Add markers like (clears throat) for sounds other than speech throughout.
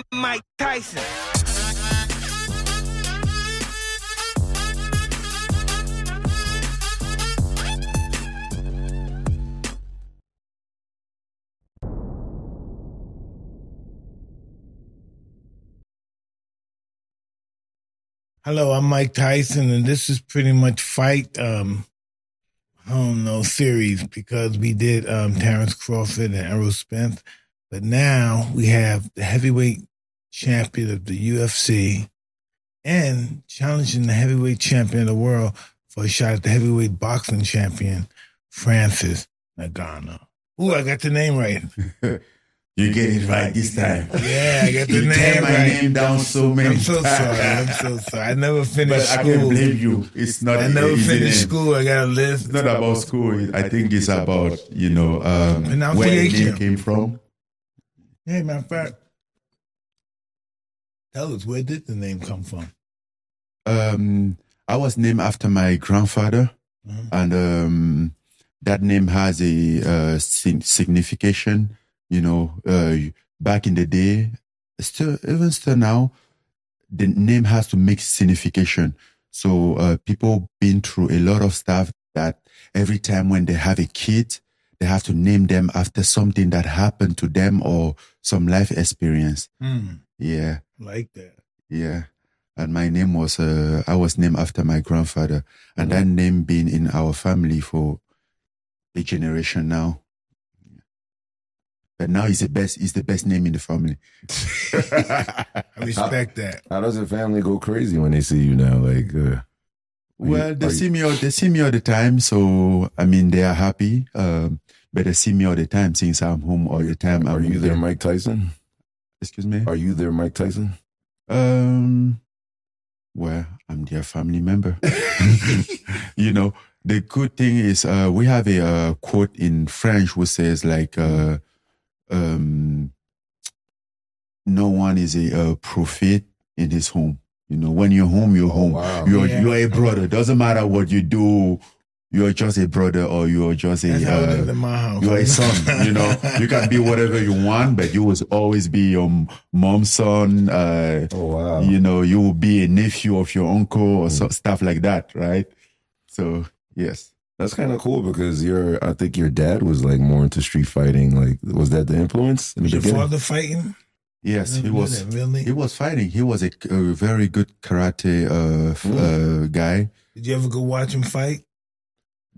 I'm Mike Tyson. Hello, I'm Mike Tyson, and this is pretty much fight. Um, I don't know series because we did um, Terrence Crawford and Errol Spence, but now we have the heavyweight champion of the UFC and challenging the heavyweight champion of the world for a shot at the heavyweight boxing champion, Francis Ngannou. Ooh, I got the name right. (laughs) You get it right this time. Yeah, I got the you name tear my right. name down so many I'm so times. sorry. I'm so sorry. I never (laughs) But finished I school. can blame you. It's not. I never easy finished school. I got a list. It's not about school. I think it's about you know um, where the name came from. Hey, matter of fact, tell us where did the name come from? Um, I was named after my grandfather, Mhm. and um, that name has a uh, sig- signification. You know, uh, back in the day, still even still now, the name has to make signification. So uh, people been through a lot of stuff that every time when they have a kid, they have to name them after something that happened to them or some life experience. Hmm, Yeah. Like that. Yeah. And my name was, uh, I was named after my grandfather. And that name been in our family for a generation now. But now it's the best, it's the best name in the family. I (laughs) respect that. How does the family go crazy when they see you now? Like, uh, Well, they are see me all, they see me all the time. So, I mean, they are happy. Um, but they see me all the time since I'm home all the time. are I'm you there. Mike Tyson? Excuse me? Are you there, Mike Tyson? Um, well, I'm their family member. (laughs) (laughs) you know, the good thing is uh, we have a uh, quote in French which says like, uh, um, no one is a uh, prophet in his home. You know, when you're home, you're home. wow. You're Yeah. you're a brother. Doesn't matter what you do. You're just a brother, or you're just a That's uh, is in my house. you're a son, you know. (laughs) You can be whatever you want, but you will always be your mom's son. Uh, Oh wow. you know, you will be a nephew of your uncle or so, stuff like that, right? So yes, That's kind of cool because your, I think your dad was like more into street fighting. Like, was that the influence in the Your beginning? father fighting? yes, he was. that, really. He was fighting. He was a, a very good karate uh, Mm. uh, guy. Did you ever go watch him fight?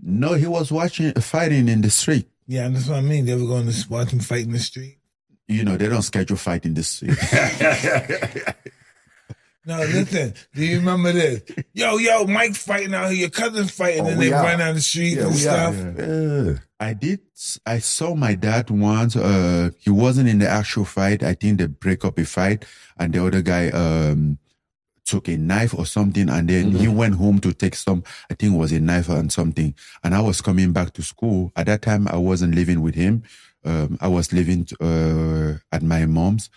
No, he was watching fighting in the street. Yeah, that's what I mean. They were going to watch him fight in the street? You know, they don't schedule fight in the street. (laughs) No, listen. Do you remember this? Yo, yo, Mike's fighting out here. Your cousin's fighting, Oh, and they out. run down the street Yeah, and stuff. Yeah. I did. I saw my dad once. Uh, he wasn't in the actual fight. I think they break up a fight, and the other guy um took a knife or something, and then he went home to take some. I think it was a knife and something. And I was coming back to school at that time. I wasn't living with him. Um, I was living uh, at my mom's,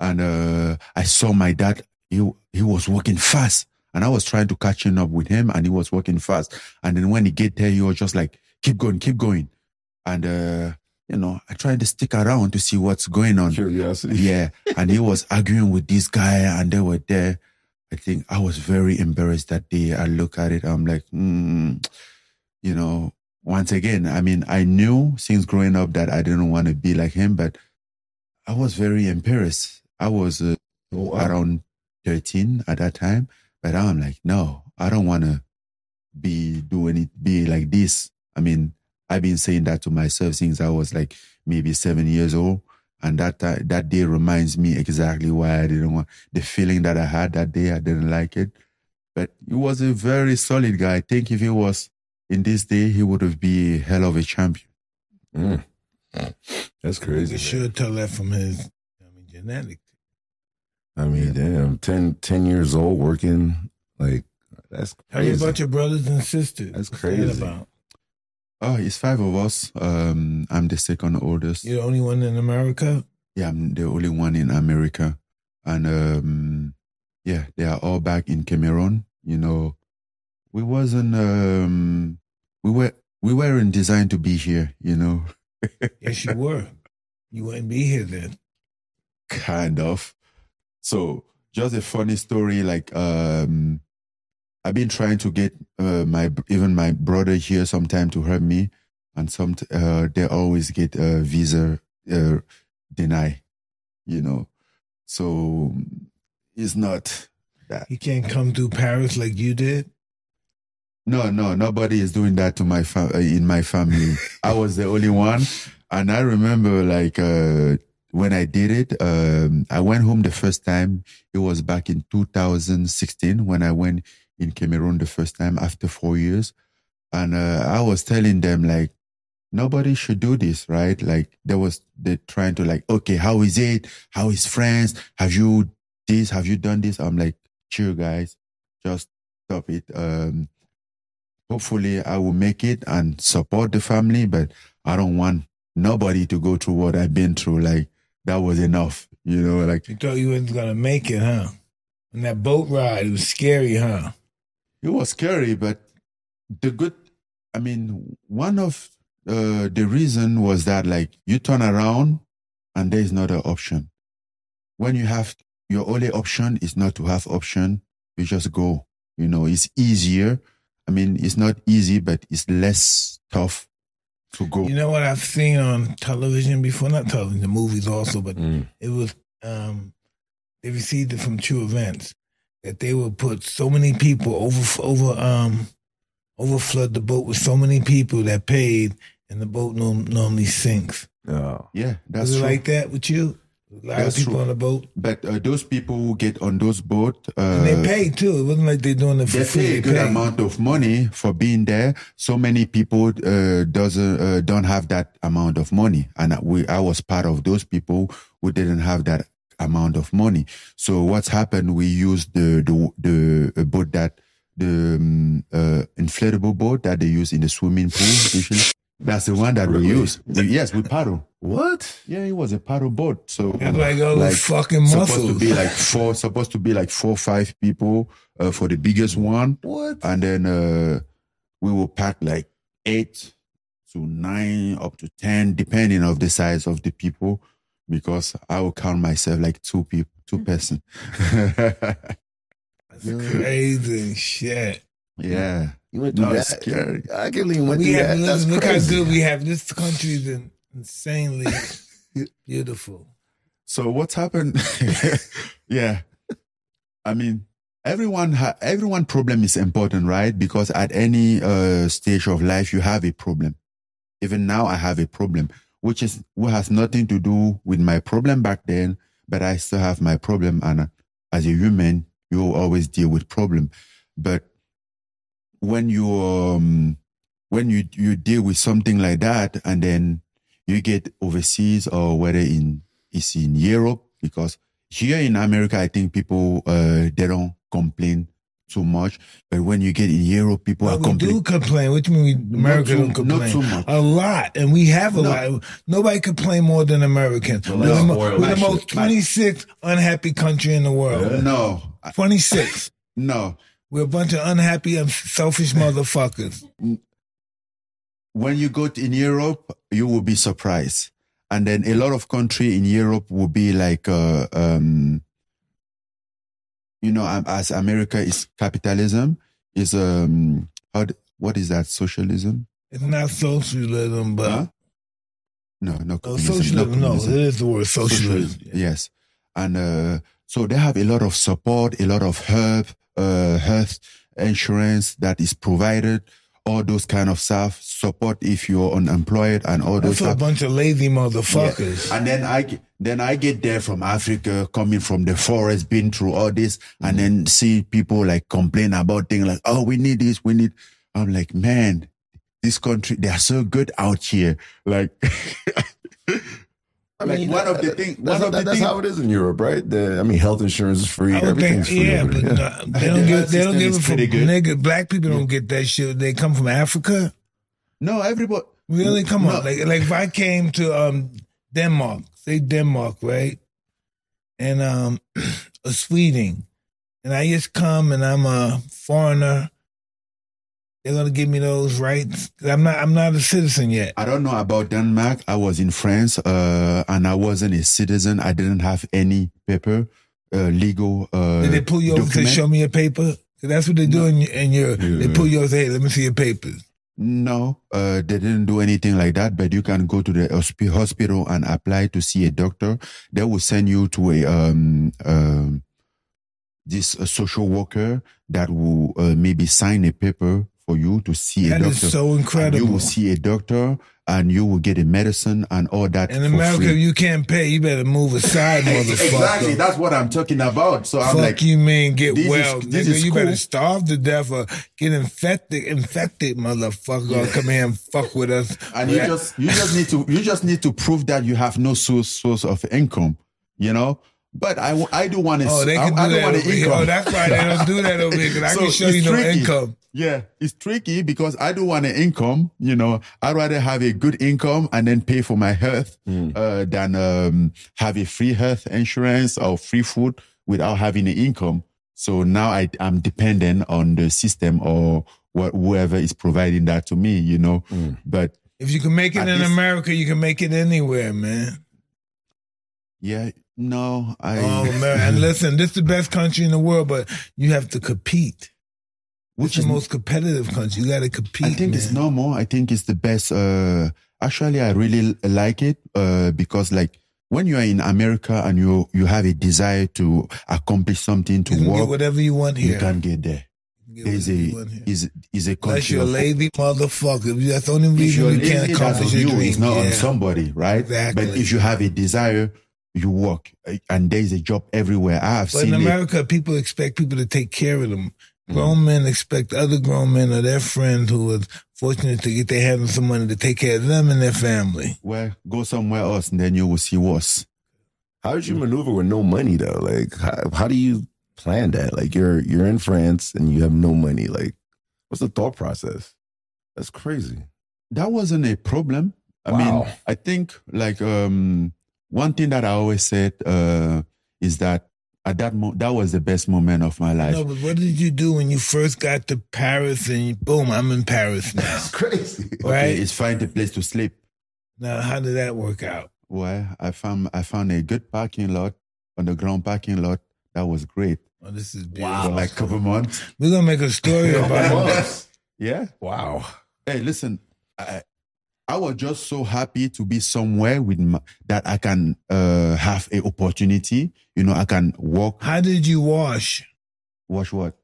and uh, I saw my dad. He he was walking fast, and I was trying to catching up with him, and he was walking fast. And then when he get there, he was just like, "Keep going, keep going." And uh, you know, I tried to stick around to see what's going on. Curiosity. Yeah, and he was arguing with this guy, and they were there. I think I was very embarrassed that day. I look at it, I'm like, mm, you know, once again, I mean, I knew since growing up that I didn't want to be like him, but I was very embarrassed. I was uh, Oh, wow. around 13 at that time, but I'm like, no, I don't want to be doing it, be like this. I mean, I've been saying that to myself since I was like maybe seven years old. And that ti- that day reminds me exactly why I didn't want the feeling that I had that day. I didn't like it, but he was a very solid guy. I think if he was in this day, he would have been a hell of a champion. Mm. That's crazy. man. should tell that from his I mean, genetics. I mean, damn, 10, 10 years old working like that's Tell me about your brothers and sisters. That's What's that crazy. about? Oh, it's five of us. Um, I'm the second oldest. You're the only one in America? Yeah, I'm the only one in America. And um yeah, they are all back in Cameroon. You know, we wasn't um we were we weren't designed to be here, you know. (laughs) Yes, you were. You wouldn't be here then. kind of. So just a funny story. Like um, I've been trying to get uh, my even my brother here sometime to help me, and some uh, they always get a visa uh, deny. You know, so it's not that. He can't come to Paris like you did. No, no, nobody is doing that to my fam- uh, in my family. (laughs) I was the only one, and I remember like uh, when I did it. Um, I went home the first time. It was back in 2016 when I went in Cameroon the first time after four years, and uh, I was telling them like nobody should do this, right? Like there was they trying to like, okay, how is it? How is friends? Have you this? Have you done this? I'm like, chill, guys, just stop it. Um, hopefully I will make it and support the family, but I don't want nobody to go through what I've been through. Like that was enough, you know, like You thought you wasn't gonna make it, huh? And that boat ride, it was scary, huh? It was scary, but the good, I mean, one of uh, the reason was that like you turn around and there is not an option. When you have your only option is not to have option, you just go. You know, it's easier. I mean, it's not easy, but it's less tough to go. You know what I've seen on television before? Not television, the movies also, but Mm. it was um they received it from true events that they would put so many people over over um over flood the boat with so many people that paid and the boat norm, normally sinks. Oh. yeah, that's Was it true. like that with you? A lot That's of people true. on the boat. but uh, those people who get on those boats, uh, And they pay too. It wasn't like they're doing it for they free. pay a good paid. amount of money for being there. So many people uh, doesn't uh, don't have that amount of money, and we I was part of those people who didn't have that amount of money. So what's happened? We used the the the uh, boat that the um, uh, inflatable boat that they use in the swimming pool (laughs) usually. That's the one that we use. We- yes, we paddle. What? Yeah, it was a paddle boat. So It's like all those fucking supposed to be like four, supposed to be like four, five people uh, for the biggest one, What? and then uh, we will pack like eight to nine, up to ten, depending of the size of the people, because I will count myself like two people, two person. (laughs) That's crazy shit. yeah, You went through no, that? scary. I can't even went We through have that. That's listen, look how good we have. This country is insanely (laughs) beautiful. So what's happened? (laughs) yeah, I mean, everyone ha- everyone problem is important, right? Because at any uh, stage of life, you have a problem. Even now, I have a problem, which is who has nothing to do with my problem back then, but I still have my problem. And as a human, you always deal with problem. But when you um, when you you deal with something like that, and then you get overseas or whether in it's in Europe because here in America, I think people uh, they don't complain too much, but when you get in Europe, people But are we complaining. do complain. What do you mean we, America too- don't not complain? too much. A lot. And we have a No. lot. Nobody complain more than Americans. Well, we're that's the, we're the most 26th unhappy country in the world. No, I- 26. (laughs) no. We're a bunch of unhappy and selfish motherfuckers. When you go to, in Europe, you will be surprised, and then a lot of country in Europe will be like, uh, um, you know, as America is capitalism, is um, how what is that socialism? It's not socialism, but Huh? No, no, no, socialism. No, communism. it is the word socialism. Yes. And uh, so they have a lot of support, a lot of help, uh, health insurance that is provided, all those kind of stuff, support if you're unemployed and all those That's a stuff. bunch of lazy Yeah. motherfuckers. And then I then I get there from Africa, coming from the forest, been through all this, and then see people like complain about things like, "Oh, we need this, we need." I'm like, man, this country they are so good out here. Like, I (laughs) like one of the things. That's, One of that- the that's thing- how it is in Europe, right? The, I mean, health insurance is free. Everything's think, free. yeah, but there. uh, (laughs) they don't give health they don't system give it for pretty good. nigga. Black people don't get that shit. They come from Africa. No, everybody. Really? Come No. on. Like like if I came to um Denmark, say Denmark, right? And um (clears throat) or Sweden, and I just come and I'm a foreigner, they're gonna give me those rights. I'm not I'm not a citizen yet. I don't know about Denmark. I was in France, uh, and I wasn't a citizen. I didn't have any paper. uh, legal. Uh, Did they pull you over and say, document. "Show me your paper? that's what they do in your, in your they Yeah. pull you over say, "Hey, let me see your papers." No, uh, they didn't do anything like that. But you can go to the hospi- hospital and apply to see a doctor. They will send you to a um um this uh, social worker that will uh, maybe sign a paper for you to see a That is doctor. so And you will see a doctor and you will get a medicine and all that. In America, free. you can't pay, you better move aside, (laughs) motherfucker. exactly. That's what I'm talking about. So I'm Fuck like, you, man. Get is- well, this nigga. is You better starve to death or get infected, infected, motherfucker. or Come here and fuck with us. and you just you just need to you just need to prove that you have no source source of income, you know. But I, I do want to. Oh, they I, can I do don't that want over an here. income. Oh, that's why they don't do that over here. Because I (laughs) So can show it's you no tricky. income. Yeah, it's tricky because I do want an income. You know, I'd rather have a good income and then pay for my health uh, than um, have a free health insurance or free food without having an income. So now I, I'm dependent on the system or what, whoever is providing that to me. You know, but If you can make it in least- America, you can make it anywhere, man. yeah, no, I. Oh man, and listen, this is the best country in the world, but you have to compete. which is the most competitive country. You got to compete. I think man. it's normal. I think it's the best. Uh, actually, I really like it uh, because, like, when you are in America and you you have a desire to accomplish something to You can get work, whatever you want here. you can get there. There's a you is is a country. you're a lazy motherfucker. That's the only reason you're can't that's accomplish your you. It's not on somebody, right? Exactly. But if you have a desire, you work, and there is a job everywhere. I have seen. But in seen it. America, people expect people to take care of them. Mm. Grown men expect other grown men or their friends who are fortunate to get their hands on some money to take care of them and their family. Well, go somewhere else, and then you will see worse. How did you maneuver with no money though? Like, how, how do you plan that? Like, you're you're in France and you have no money. Like, what's the thought process? That's crazy. that wasn't a problem. I Wow. mean, I think like um one thing that I always said uh is that at that mo- that was the best moment of my life. No, but what did you do when you first got to Paris and you, boom, I'm in Paris now? (laughs) crazy. (laughs) Okay, right? it's find a place to sleep. Now, how did that work out? Well, I found I found a good parking lot on the ground parking lot. That was great Oh, this is for beautiful. like a couple months. We're gonna make a story (laughs) about it. Yeah. Wow. Hey, listen, I I was just so happy to be somewhere with my, that I can uh have a opportunity. You know, I can walk. How did you wash Wash what?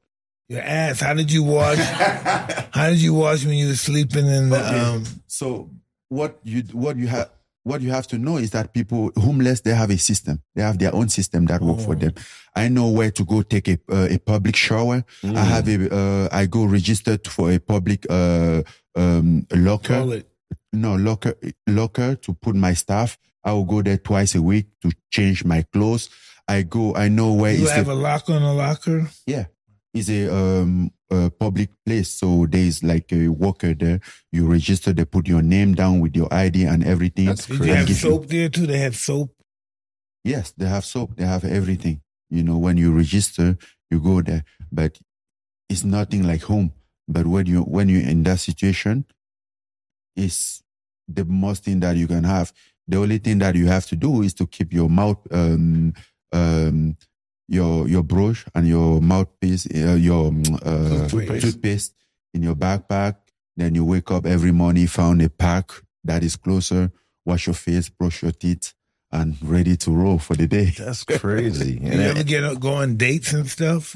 your ass? How did you wash? (laughs) How did you wash when you were sleeping in the? Okay. Um, So what you what you have what you have to know is that people homeless they have a system. They have their own system that work for Oh. them. I know where to go take a uh, a public shower. I have a uh, I go registered for a public uh um locker. toilet. No locker locker to put my stuff. I will go there twice a week to change my clothes. I go. I know where You is have the a locker in a locker. yeah. It's a um a public place, so there's like a worker there. You register, they put your name down with your ID and everything. That's Did crazy. you have give you- soap there too? They have soap. Yes, they have soap. They have everything. You know, when you register, you go there, but it's nothing like home. But when you when you're in that situation, it's the most thing that you can have. The only thing that you have to do is to keep your mouth, um, um, your your brush and your mouthpiece, uh, your um, uh, Toothpaste. toothpaste in your backpack. Then you wake up every morning, found a park that is closer. Wash your face, brush your teeth, and ready to roll for the day. That's crazy. You And ever get go on dates and stuff?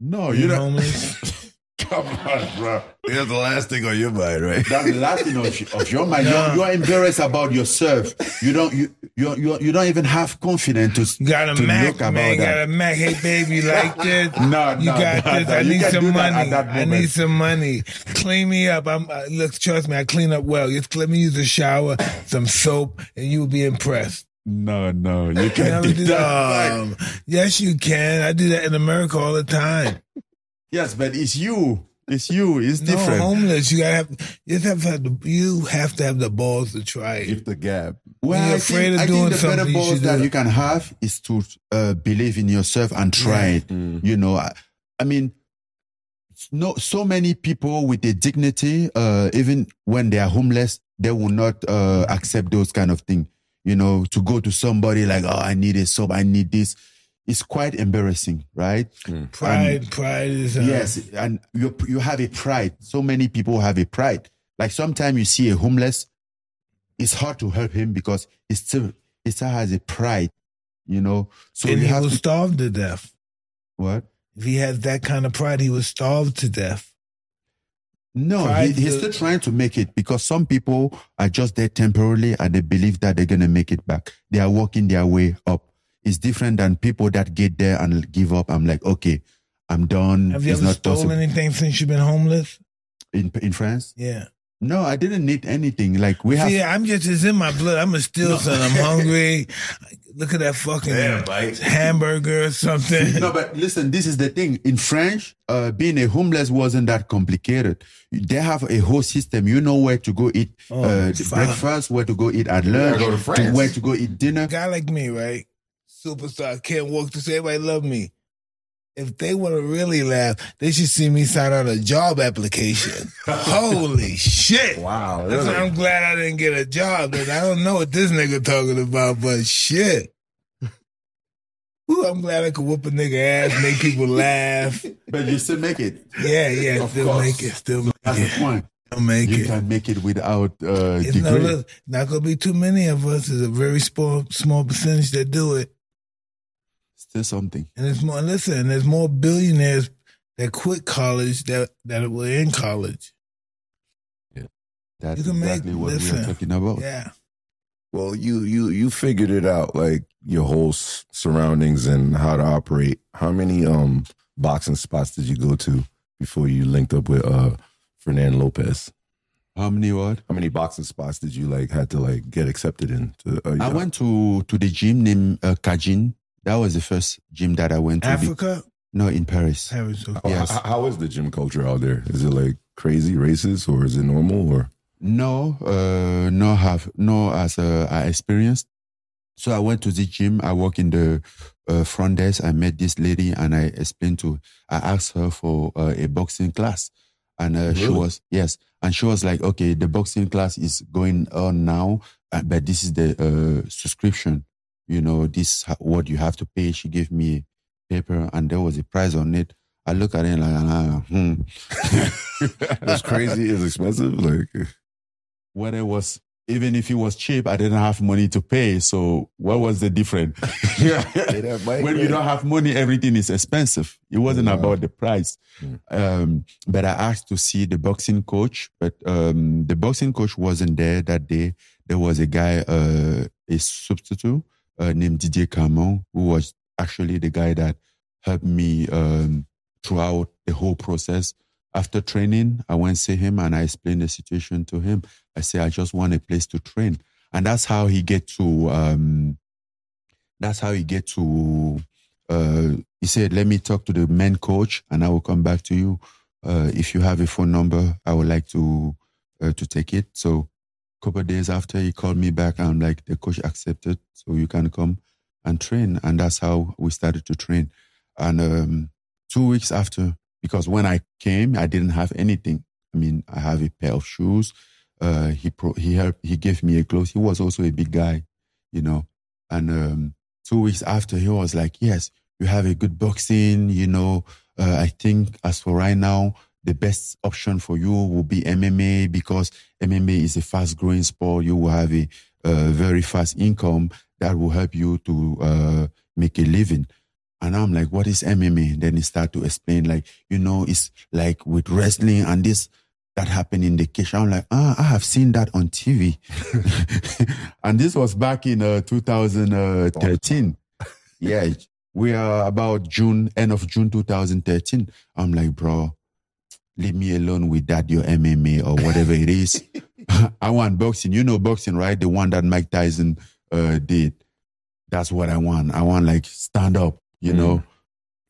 No, You you don't. (laughs) Come on, bro. (laughs) that's the last thing on your mind, right? That's the last thing of, of your mind. No. You're, you're embarrassed about yourself. You don't. You you you, you don't even have confidence to, You got a to Mac, look about man. You that. got a Mac. Hey, baby, like (laughs) this? No, You no, got no, this. no. I You need some money. I need some money. Clean me up. I'm uh, look. Trust me, I clean up well. Just let me use a shower, some soap, and you will be impressed. No, no, you You can't do that. Um, yes, you can. I do that in America all the time. Yes, but it's you. It's you. It's No, different. homeless. You gotta have. You just have to have the. You have to have the balls to try it. Give the gap. Well, you're I afraid think, of I think the better something, you balls should that it. you can have is to uh, believe in yourself and try it. You know, I, I mean, no, so many people with a dignity, uh, even when they are homeless, they will not uh, accept those kind of things. You know, to go to somebody like, oh, I need a soap, I need this. It's quite embarrassing, right? Pride, pride is uh, Yes, and you you have a pride. So many people have a pride. Like sometimes you see a homeless, it's hard to help him because he still he still has a pride, you know. So and you he have was to starved to death. what? If he had that kind of pride, he was starved to death. No, he, Pride he's to- still trying to make it because some people are just there temporarily and they believe that they're gonna make it back. They are working their way up. It's different than people that get there and give up. I'm like, okay, I'm done. Have you it's ever not stolen possible. anything since you've been homeless? in in France. Yeah. No, I didn't need anything. Like we have See, I'm just, it's in my blood. I'm a steal son. I'm hungry. Look at that fucking hamburger or something. (laughs) no, but listen, this is the thing. In French, uh, being a homeless wasn't that complicated. They have a whole system. You know where to go eat Oh, uh, breakfast, where to go eat at lunch, to where to go eat dinner. A guy like me, right? Superstar, can't walk to say everybody love me. If they want to really laugh, they should see me sign out a job application. (laughs) Holy shit. Wow. That's why I'm glad I didn't get a job. And I don't know what this nigga talking about, but shit. (laughs) Ooh, I'm glad I could whoop a nigga ass, make people laugh. (laughs) But you still make it. Yeah, yeah, Of still course. make it, still make That's the it, point. still make You it. can make it without uh, It's not, degree. not gonna be too many of us. It's a very small small percentage that do it. Still something. And it's more listen, there's more billionaires that quit college that that were in college. Yeah, that's You can make- exactly what we're talking about. Yeah. Well, you you you figured it out, like your whole s- surroundings and how to operate. How many um boxing spots did you go to before you linked up with uh Fernand Lopez? How many what? How many boxing spots did you like had to like get accepted in? To, uh, I went to to the gym named uh, Kajin. That was the first gym that I went to. be- Africa? no, in Paris. Paris, okay. Yes. h- how is the gym culture out there? Is it like crazy racist or is it normal or? No, uh, no have no as uh, I experienced. So I went to the gym. I work in the uh, front desk. I met this lady and I explained to. I asked her for uh, a boxing class, and uh, she was yes, and she was like, okay, the boxing class is going on now, uh, but this is the uh, subscription. You know, this what you have to pay. She gave me paper, and there was a price on it. I look at it like, uh, hmm. (laughs) It's crazy. It's expensive. Like whether it was even if it was cheap, I didn't have money to pay. So what was the difference? (laughs) when you don't have money, everything is expensive. It wasn't Wow. about the price. Um, but I asked to see the boxing coach, but um, the boxing coach wasn't there that day. There was a guy, uh, a substitute uh, named Didier Carmont, who was actually the guy that helped me um, throughout the whole process. After training, I went see him and I explained the situation to him. I said, I just want a place to train. And that's how he get to, um, that's how he get to, uh, he said, let me talk to the main coach and I will come back to you. Uh, if you have a phone number, I would like to, uh, to take it. So couple days after he called me back, I'm like, the coach accepted. So you can come and train. And that's how we started to train. And, um, two weeks after, because when I came, I didn't have anything. I mean, I have a pair of shoes. Uh, he pro- he helped. He gave me a clothes. He was also a big guy, you know. And um, two weeks after, he was like, "Yes, you have a good boxing. You know, uh, I think as for right now, the best option for you will be MMA because MMA is a fast growing sport. You will have a, uh very fast income that will help you to uh, make a living." And I'm like, what is MMA? Then he start to explain, like, you know, it's like with wrestling and this that happened in the kitchen. I'm like, ah, I have seen that on TV. (laughs) and this was back in uh, 2013. (laughs) yeah, we are about June, end of June 2013. I'm like, bro, leave me alone with that, your MMA or whatever it is. (laughs) I want boxing. You know boxing, right? The one that Mike Tyson uh, did. That's what I want. I want like stand up, you Mm. know.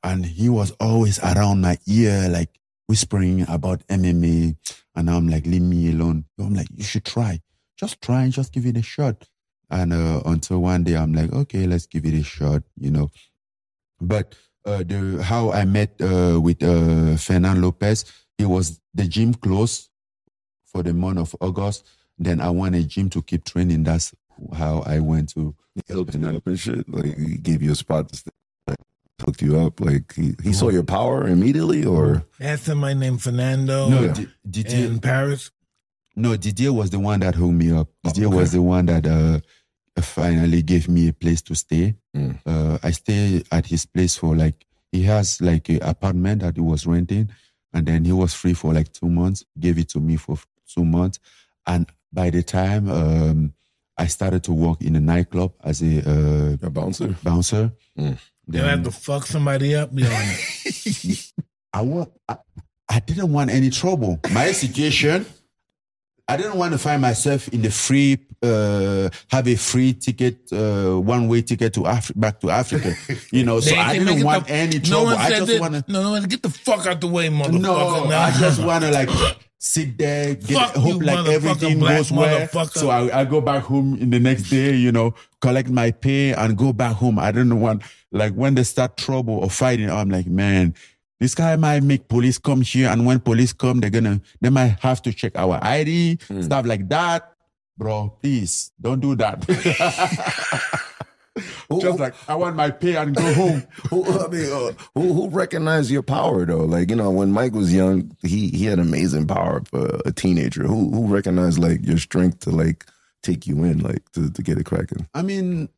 And he was always around my ear, like whispering about MMA. And I'm like, leave me alone. I'm like, you should try. Just try and just give it a shot. And uh, until one day I'm like, okay, let's give it a shot, you know. But uh, the how I met uh, with uh, Fernand Lopez, it was the gym closed for the month of August. Then I want a gym to keep training. That's how I went to He opened up and shit. Like he gave you a spot to stay. hooked you up? Like he, he saw your power immediately, or They my name named Fernando No, yeah. Di- Didier, in Paris. no, Didier was the one that hooked me up. Oh, Didier okay. was the one that uh, finally gave me a place to stay. Mm. Uh, I stay at his place for like he has like an apartment that he was renting, and then he was free for like two months. Gave it to me for two months, and by the time um, I started to work in a nightclub as a uh, a bouncer? bouncer, Mm. They had to fuck somebody up. You (laughs) know, I, wa- I I didn't want any trouble. My situation, I didn't want to find myself in the free, uh, have a free ticket, uh, one way ticket to Af- back to Africa. (laughs) You know, so I didn't want the- any trouble. one I just want to. No, no, get the fuck out the way, motherfucker. No. I (laughs) just want to like sit there, get, Fuck hope you, like everything goes well. So I, I go back home in the next day, you know, collect my pay and go back home. I don't want like when they start trouble or fighting, I'm like, man, this guy might make police come here, and when police come, they're gonna they might have to check our ID, stuff like that. Bro, please don't do that. (laughs) (laughs) Just like I want my pay and go home. (laughs) who, I mean, uh, who who recognized your power though? Like you know, when Mike was young, he he had amazing power for a teenager. Who who recognized like your strength to like take you in, like to, to get it cracking? I mean,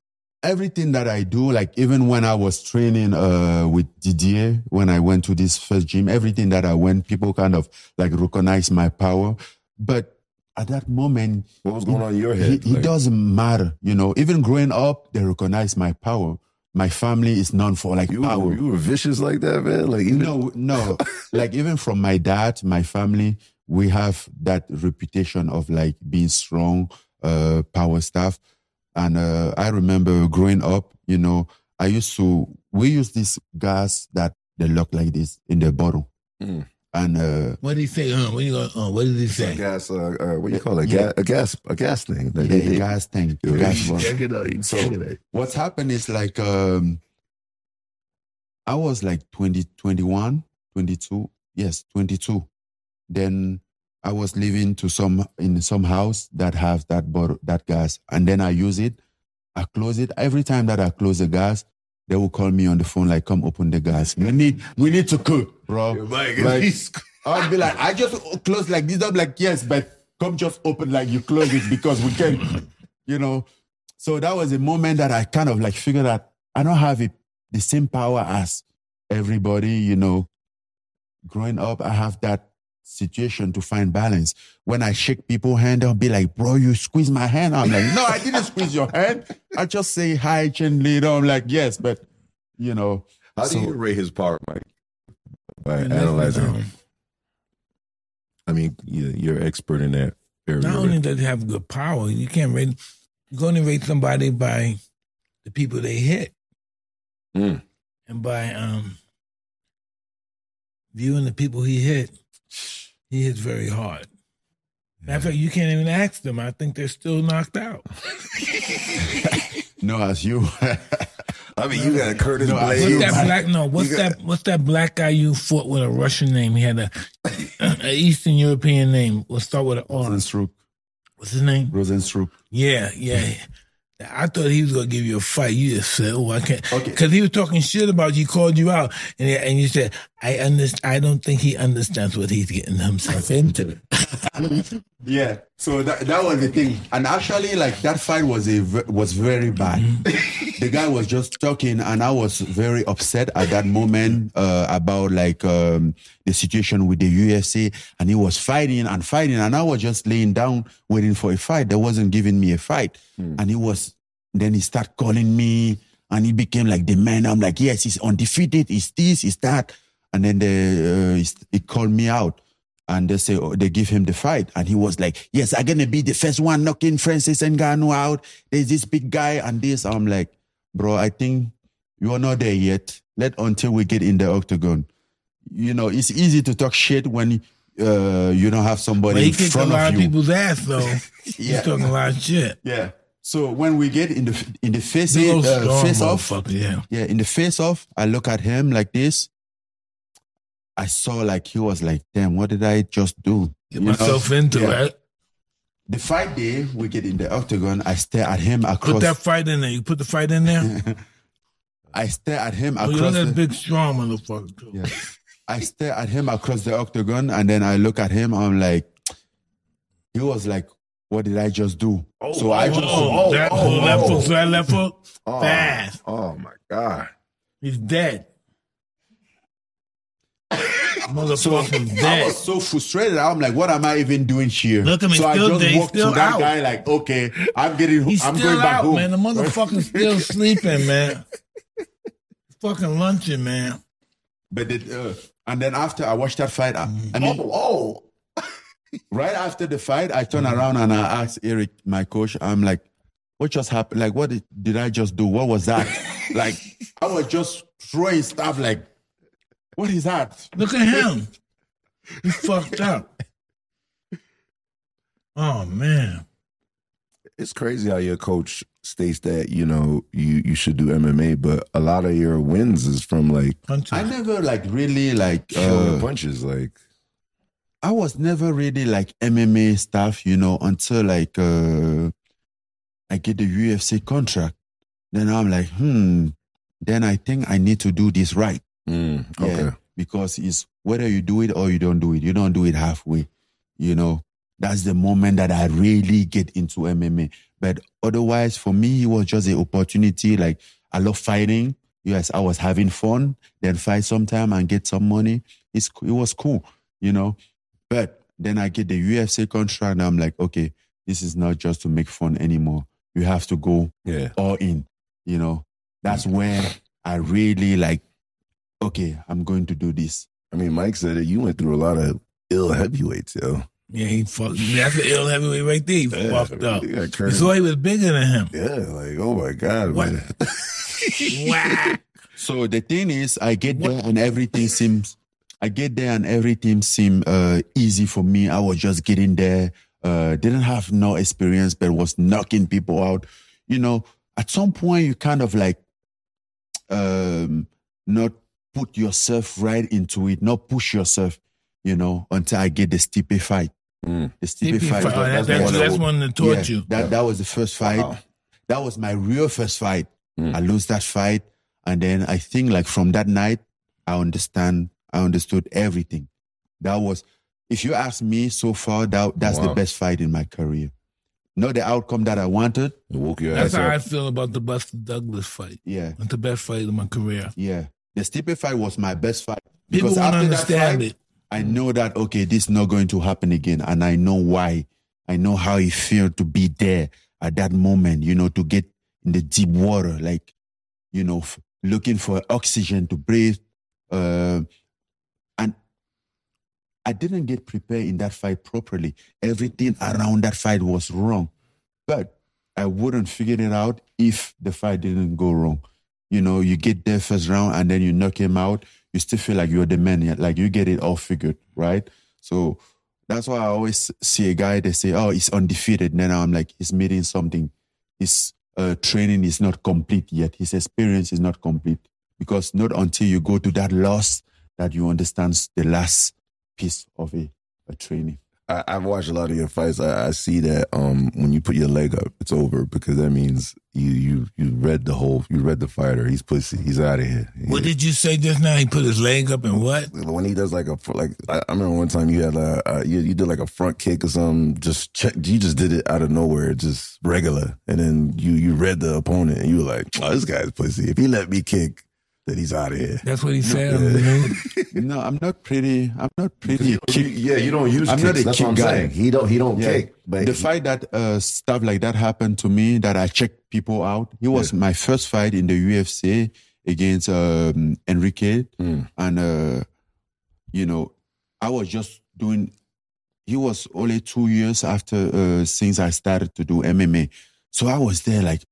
everything that I do, like even when I was training uh, with Didier, when I went to this first gym, everything that I went, people kind of like recognize my power. But at that moment, What was going on in your head? it Like, doesn't matter. You know, even growing up, they recognize my power. My family is known for like you power. were, you were vicious like that, man. Like even, No, no. (laughs) like even from my dad, my family, we have that reputation of like being strong, uh, power stuff. And uh, I remember growing up, you know, I used to we use this gas that they look like this in the bottle. Mm. And uh, What did he say? Uh, what, you go, uh, what did he say? gas, uh, uh, what do you call it? Yeah. Ga- a gas, a gas thing. Like, the they- they- gas tank, the Yeah. gas bottle. (laughs) Check it out. you So- check it out. what's happened is like um i was like 20 21 22 yes 22 then i was living to some in some house that have that bottle that gas and then i use it i close it every time that i close the gas they will call me on the phone like come open the gas we need we need to cook bro oh Like, I'll be like, I just close like this. I'm like, yes, but come just open like you close it because we can, you know. So that was a moment that I kind of like figured out I don't have it, the same power as everybody, you know. Growing up, I have that situation to find balance. When I shake people's hand, I'll be like, bro, you squeeze my hand. I'm like, no, I didn't squeeze your hand. I just say hi, chin leader. I'm like, yes, but you know. How do you rate his power, Mike? By analyzing. him. I mean, you- you're expert in that area. Not only right? does he have good power, you can't rate. You can only rate somebody by the people they hit, Mm. and by um viewing the people he hit. He hits very hard. Matter of fact, you can't even ask them. I think they're still knocked out. No, as you. (laughs) I mean, you got a Curtis No, I- What's that black? No, what's You got- that? What's that black guy you fought with a Russian name? He had a, a Eastern European name. We'll start with an R. Rozenstruik. What's his name? Rozenstruik. Yeah, yeah. I thought he was gonna give you a fight. You just said, "Oh, I can't," Okay. because he was talking shit about you. He called you out, and and you said, "I understand. I don't think he understands what he's getting himself (laughs) into." (laughs) Yeah. So that that was the thing, and actually, like that fight was a was very bad. Mm-hmm. (laughs) the guy was just talking, and I was very upset at that moment uh, about like um, the situation with the UFC, and he was fighting and fighting, and I was just laying down waiting for a fight. They wasn't giving me a fight, and he was. Then he started calling me, and he became like the man. I'm like, yes, he's undefeated. He's this, he's that, and then they, uh, he, he called me out and they say oh, they give him the fight, and he was like, "Yes, I'm gonna be the first one knocking Francis Ngannou out." There's this big guy and this. I'm like, bro, I think you are not there yet. Let until we get in the octagon. You know, it's easy to talk shit when uh, you don't have somebody he in kicked a lot of you. people's ass, though. (laughs) Yeah. He's talking a lot of shit. Yeah. So when we get in the in the face uh, face off, Yeah. yeah, in the face off, I look at him like this. I saw like he was like, damn, what did I just do? Get You know? myself into Yeah. it. The fight day, we get in the octagon. I stare at him across. Put across. that fight in there. You put the fight in there. (laughs) I stare at him Oh, you across look the, big, strong motherfucker, too. Yeah. I stare at him across the octagon and then I look at him. I'm like, he was like, what did I just do? Oh, so I oh, just, Oh, oh that oh, left oh. foot, so that left foot, Oh, fast. Oh my god. He's dead. So I dead. was so frustrated. I'm like, what am I even doing here? Look at me, so I just there, walked still to that out. guy like, okay, I'm getting, He's I'm still going back out, home. man. The motherfucker's still (laughs) sleeping, man. Fucking lunching, man. But it, uh, and then after I watched that fight, I, I mean, Oh, (laughs) right after the fight, I turned around and I asked Eric, my coach, I'm like, what just happened? Like, what did, did I just do? What was that? (laughs) like, I was just throwing stuff like, what is that? Look at him. He's fucked up. Oh man. it's crazy how your coach states that you know you you should do MMA, but a lot of your wins is from like Punches. I never like really like, uh, punches. Like I was never really like MMA stuff, you know, until like, uh, I get the UFC contract. Then I'm like, hmm, then I think I need to do this right. Mm, Yeah, because it's whether you do it or you don't do it. You don't do it halfway. You know, that's the moment that I really get into MMA. But otherwise, for me, it was just an opportunity. Like I love fighting. Yes, I was having fun. Then fight sometime and get some money. It's it was cool, you know. But then I get the UFC contract, and I'm like, okay, this is not just to make fun anymore. You have to go yeah. all in. You know, that's when I really like, okay, I'm going to do this. I mean, Mike said it. You went through a lot of ill heavyweights, yo. Yeah, he fucked. That's an ill heavyweight right there. He Yeah, fucked up. you got saw he was bigger than him. Yeah, like oh my god, What? man. (laughs) Whack. So the thing is, I get there and everything seems, I get there and everything seemed uh, easy for me. I was just getting there, uh, didn't have no experience, but was knocking people out. You know, at some point you kind of like, um, not put yourself right into it, not push yourself, you know, until I get the Stipe fight. Mm. The Stipe Stipe fight. fight. Oh, that's that's, one that's one that taught yeah, you. That that was the first fight. Wow. That was my real first fight. Mm. I lose that fight, and then I think like from that night, I understand. I understood everything. That was, if you ask me so far, that that's the best fight in my career. Not the outcome that I wanted. Woke your That's ass how up. I feel about the Buster Douglas fight. Yeah, It's the best fight in my career. yeah. The Stipe fight was my best fight People because after that understand fight, it. I know that okay, this is not going to happen again, and I know why. I know how it felt to be there at that moment. You know, to get in the deep water, like you know, f- looking for oxygen to breathe. Uh, and I didn't get prepared in that fight properly. Everything around that fight was wrong, but I wouldn't figure it out if the fight didn't go wrong. You know, you get there first round and then you knock him out. You still feel like you're the man, like you get it all figured, right? So that's why I always see a guy they say, "Oh, he's undefeated." And then I'm like, he's meeting something. His uh, training is not complete yet. His experience is not complete because not until you go to that loss that you understand the last piece of a, a training. I, I've watched a lot of your fights. I, I see that um, when you put your leg up, it's over because that means you you you read the whole. You read the fighter. He's pussy. He's out of here. What did you say just now? He put his leg up and what? when he does like a like I, I remember one time you had a uh, you, you did like a front kick or something just check you just did it out of nowhere just regular and then you you read the opponent and you were like oh this guy's pussy if he let me kick then he's out of here That's what he said. on the. (laughs) No, I'm not pretty. I'm not pretty. kick- yeah, you don't use I'm kicks. not a That's kick guy. saying. He don't. He don't Yeah. kick. But the he- fight that uh, stuff like that happened to me that I checked people out. It was my first fight in the UFC against um, Henrique, Mm. and uh, you know, I was just doing. He was only two years after uh, since I started to do MMA, so I was there like,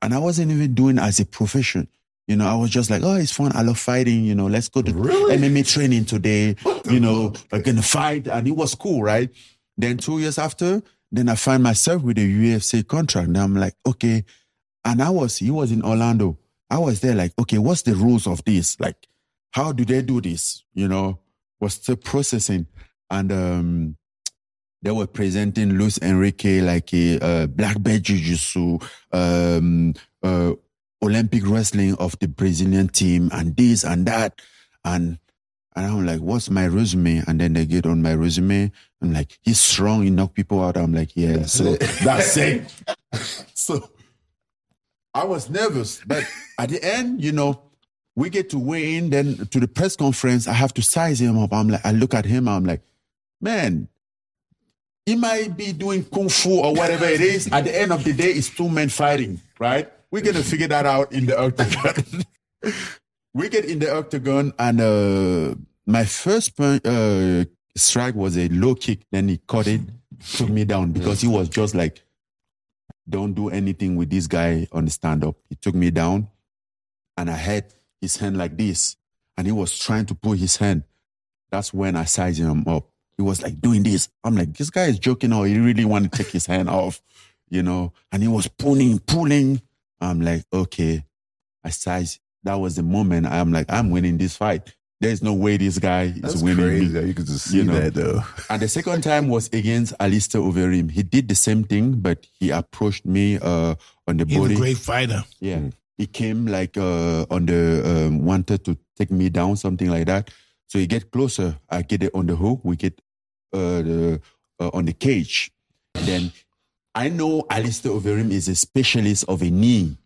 and I wasn't even doing as a profession. You know, I was just like, oh, it's fun. I love fighting. You know, let's go to Really? MMA training today. (laughs) You know, I'm gonna fight, and it was cool, right? Then two years after, then I find myself with a UFC contract. And I'm like, okay. And I was, he was in Orlando. I was there like, okay, what's the rules of this? Like, how do they do this? You know, was still processing. And um, they were presenting Luis Henrique like a uh, black belt jiu-jitsu, um, uh, Olympic wrestling of the Brazilian team and this and that. And and I'm like, what's my resume? And then they get on my resume. I'm like, he's strong, he knock people out. I'm like, yeah, (laughs) so that's (laughs) it. so I was nervous, but at the end, you know, we get to weigh in. Then to the press conference, I have to size him up. I'm like, I look at him. I'm like, man, he might be doing kung fu or whatever it is. At the end of the day, it's two men fighting, right? We're gonna figure that out in the octagon. (laughs) we get in the octagon, and uh, my first punch, uh, strike was a low kick. Then he caught it, took me down because he was just like, "Don't do anything with this guy on the stand up." He took me down, and I had his hand like this, and he was trying to pull his hand. That's when I sized him up. He was like doing this. I'm like, this guy is joking, or he really want to take his hand off, you know? And he was pulling, pulling. I'm like, okay. I size. That was the moment. I'm like, I'm winning this fight. There's no way this guy That's is winning. crazy. me. that You could just see You know. that though. (laughs) And the second time was against Alistair Overeem. He did the same thing, but he approached me uh, on the He's body. a great fighter. Yeah. He came like uh, on the um, wanted to take me down, something like that. So he get closer. I get it on the hook. We get uh, the, uh, on the cage. Then I know Alistair Overeem is a specialist of a knee.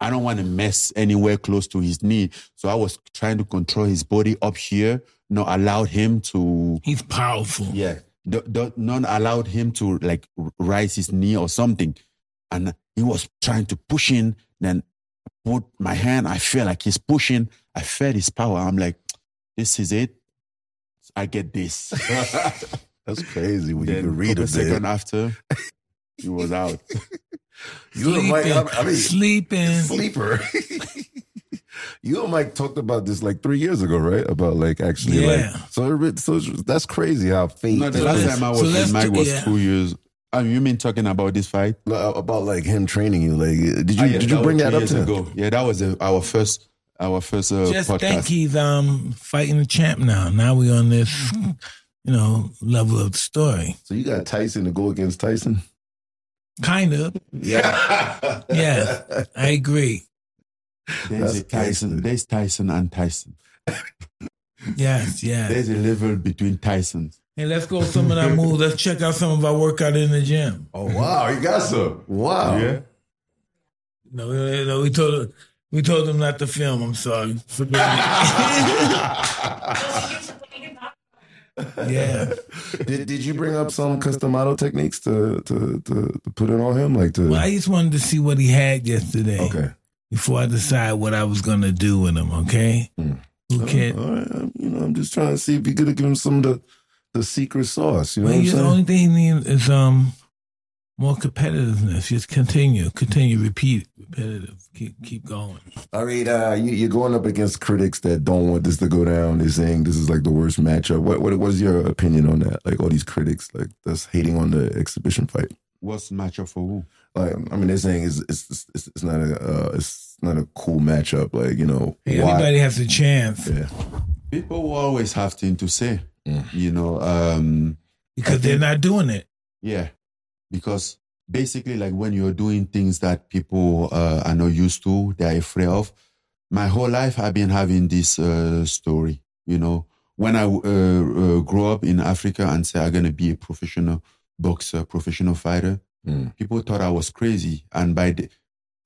I don't want to mess anywhere close to his knee. So I was trying to control his body up here, not allowed him to He's powerful. yeah. Do, do, none allowed him to like r- rise his knee or something. And he was trying to push in. Then I put my hand. I feel like he's pushing. I felt his power. I'm like, this is it. I get this. (laughs) That's crazy when you then can read a a second after, he was out. (laughs) You and Mike, Sleeping. I mean, sleeping. sleeper. (laughs) you and Mike talked about this like three years ago, right? About like actually Yeah. like so. everybody- So that's crazy how fate no, the last time I was let's with Mike was yeah. two years. Uh, you mean talking about this fight? No, about like him training you. Like, did you Ah, yes, did you bring that up years to him? ago? Yeah, that was uh our first our first uh, Just podcast. think he's um fighting the champ now. Now we on this, you know, level of the story. So you got Tyson to go against Tyson? Kind of. Yeah, (laughs) Yeah, I agree. There's That's a Tyson. gangster. There's Tyson and Tyson. Yes, (laughs) yeah. There's a level between Tysons. Hey, let's go some of that moves. Let's check out some of our workout in the gym. Oh wow, you got some. Wow. Yeah. No, we, no, we told we told them not to film. I'm sorry. Forgive me. (laughs) (laughs) yeah. Did, did you bring up some Cus D'Amato techniques to, to to to put it on him? Like to Well, I just wanted to see what he had yesterday okay. before I decide what I was gonna do with him. Okay. Mm. Can? All right, I'm- you know, I'm just trying to see if you could give him some of the the secret sauce. You know Well, what I'm the saying? only thing he needs is um more competitiveness. Just continue, continue, repeat, repetitive. Keep keep going. I mean, uh, you, you're going up against critics that don't want this to go down. They're saying this is like the worst matchup. What what was your opinion on that? Like all these critics, like that's hating on the exhibition fight. What's matchup for who? Like, I mean, they're saying it's it's it's, it's not a uh, it's not a cool matchup. Like, you know, Hey, why? everybody has a chance Yeah. People will always have things to say. Mm. You know, um, because they're not doing it. yeah, because basically, like when you're doing things that people uh, are not used to, they're afraid of. My whole life, I've been having this uh, story. You know, when I uh, uh, grew up in Africa and say I'm gonna be a professional boxer, professional fighter, Mm. people thought I was crazy. And by the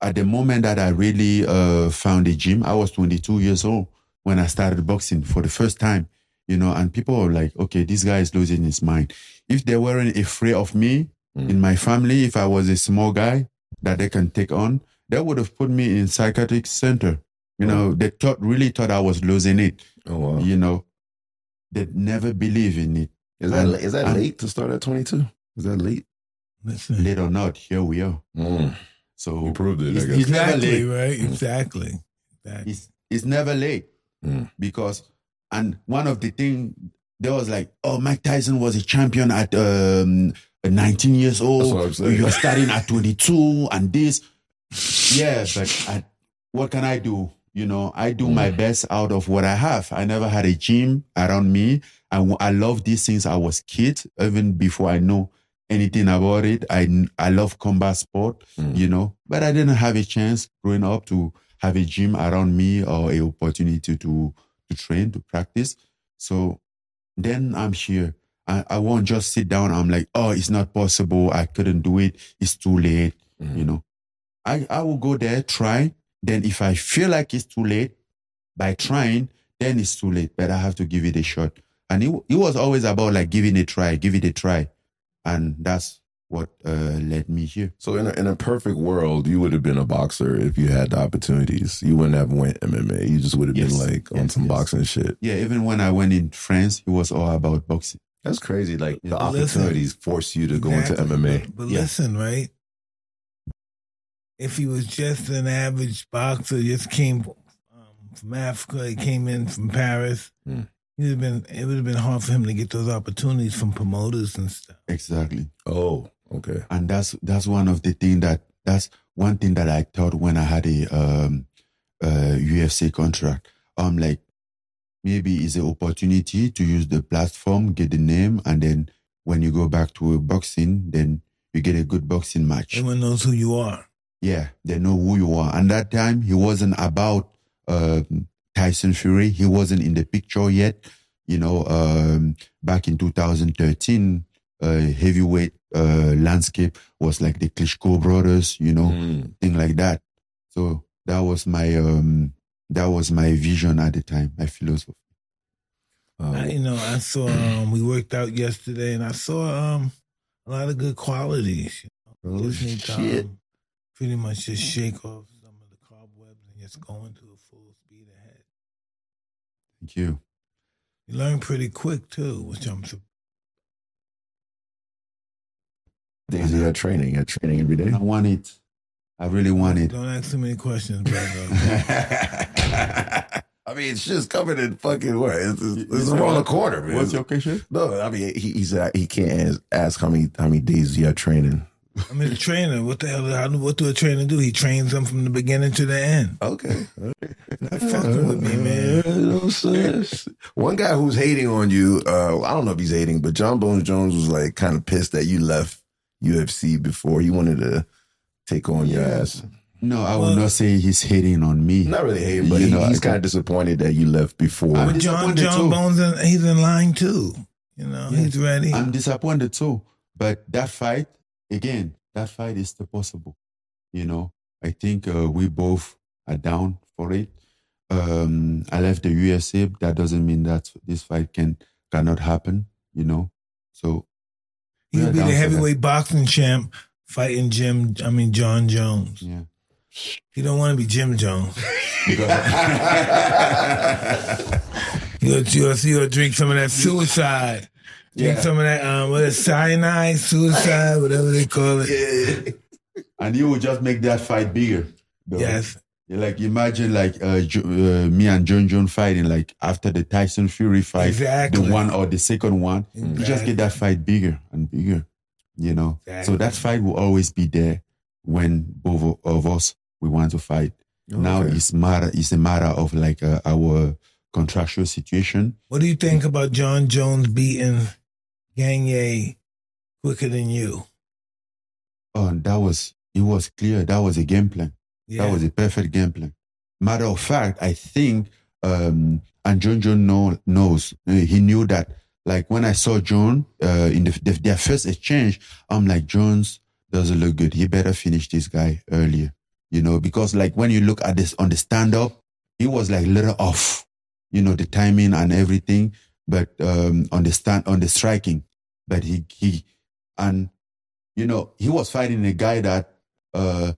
at the moment that I really uh, found a gym, I was 22 years old when I started boxing for the first time. You know, and people were like, "Okay, this guy is losing his mind." If they weren't afraid of me Mm. in my family, if I was a small guy that they can take on, they would have put me in psychiatric center. You know, they thought really thought I was losing it. Oh wow. You know, they never believe in it. Is that And- is that and- late to start at 22? Is that late? Listen, Late or not, here we are. Mm. So You proved it. I It's- guess. it's exactly right. Exactly. Exactly. it's it's never late Mm. because and one of the thing there was like oh Mike Tyson was a champion at um 19 years That's what I'm old you're starting at 22 and this. Yeah (laughs) but I, what can I do? You know I do my best out of what I have. I never had a gym around me. And I love these things. I was kid even before I know anything about it. I I love combat sport Mm. you know but I didn't have a chance growing up to have a gym around me or a opportunity to to train to practice. So then I'm here. I, I won't just sit down. I'm like, oh, it's not possible. I couldn't do it. It's too late. Mhm. You know, I, I will go there, try. Then if I feel like it's too late by trying, then it's too late, but I have to give it a shot. And it, it was always about like giving it a try, give it a try. And that's what uh, led me here. So in a, in a perfect world, you would have been a boxer if you had the opportunities. You wouldn't have went MMA. You just would have Yes. been like on Yes, some yes. boxing shit. Yeah, even when I went in France, it was all about boxing. That's crazy. Like the But listen, opportunities force you to go into MMA. But, but Yeah. listen, right? If he was just an average boxer, just came um, from Africa, he came in from Paris, Hmm. he'd have been. It would have been hard for him to get those opportunities from promoters and stuff. Exactly. Oh, okay. and that's that's one of the thing that that's one thing that I thought when I had a um uh UFC contract. I'm like maybe it's an opportunity to use the platform, get the name, and then when you go back to boxing, then you get a good boxing match. Everyone knows who you are. Yeah, they know who you are. And that time he wasn't about um, Tyson Fury. He wasn't in the picture yet. You know, um, back in 2013, uh, heavyweight uh, landscape was like the Klitschko brothers. You know, Mm. thing like that. So that was my um, that was my vision at the time, my philosophy. Uh, I, you know, I saw. (clears throat) Um, we worked out yesterday, and I saw um, a lot of good qualities. You know, Oh, just need to shit. um, pretty much just shake off some of the cobwebs and just go into a full speed ahead. Thank you. You learn pretty quick too, which I'm surprised. Daisy, you're training. You're training every day. I want it. I really want it. Don't ask too many questions, brother. (laughs) (laughs) I mean, it's just coming in fucking what? It's, it's, What's it's around the corner, man. What's your question? no, I mean, he, he said he can't ask, ask how many how many days you're training. I mean, a trainer. What the hell? How, what do a trainer do? He trains them from the beginning to the end. Okay. Not fucking with me, man. You know what I'm saying? One guy who's hating on you, uh, I don't know if he's hating, but Jon Bones Jones was like kind of pissed that you left UFC before. He wanted to take on your ass. No, I Well- will not say he's hating on me. Not really hating, but You he, know, he's kind of disappointed that you left before. I'm John disappointed John too. Bones, in, he's in line too. You know, he's ready. I'm disappointed too. But that fight, again, that fight is still possible. You know, I think uh, we both are down for it. Um, I left the USA. That doesn't mean that this fight can cannot happen. You know, so we He'll be the heavyweight boxing champ fighting Jim. I mean Jon Jones. Yeah. He don't want to be Jim Jones. Because- (laughs) You you you drink some of that suicide. Drink Yeah. some of that um, what is cyanide, suicide, whatever they call it. and you will just make that fight bigger. though. Yes. Like imagine like uh, uh, me and John John fighting like after the Tyson Fury fight, Exactly. the one or the second one, you just get that fight bigger and bigger, you know. So that fight will always be there when both of us we want to fight. Now it's matter it's a matter of like uh, our contractual situation. What do you think about Jon Jones beating Gane quicker than you? Oh, that was it was clear that was a game plan. Yeah. That was a perfect game plan. Matter of fact, I think, um, and John John know, knows, he knew that, like when I saw John, uh, in the, the, their first exchange, I'm like, Jones doesn't look good. He better finish this guy earlier, you know, because like when you look at this on the stand up, he was like a little off, you know, the timing and everything, but, um, on the stand, on the striking, but he, he, and, you know, he was fighting a guy that, uh,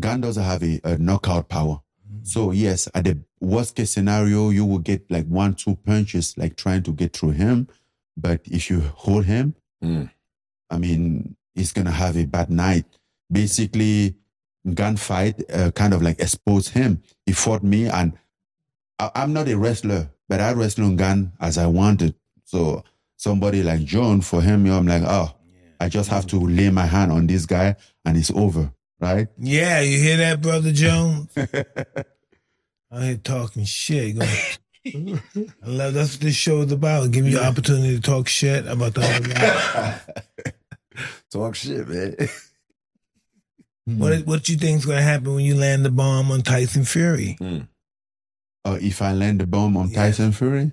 Gane doesn't have a, a knockout power. So yes, at the worst case scenario, you will get like one, two punches, like trying to get through him. But if you hold him, Mm. I mean, he's gonna have a bad night. Basically, Gane fight uh, kind of like exposed him. He fought me, and I, I'm not a wrestler, but I wrestle on Gane as I wanted. So somebody like John, for him, you know, I'm like, oh, I just have to lay my hand on this guy, and it's over, right? Yeah, you hear that, brother Jones? (laughs) I ain't talking shit. Go- I love that's what this show is about. Give you an opportunity to talk shit about the. (laughs) Talk shit, man. What what you think is gonna happen when you land the bomb on Tyson Fury? Uh, if I land the bomb on Yes. Tyson Fury,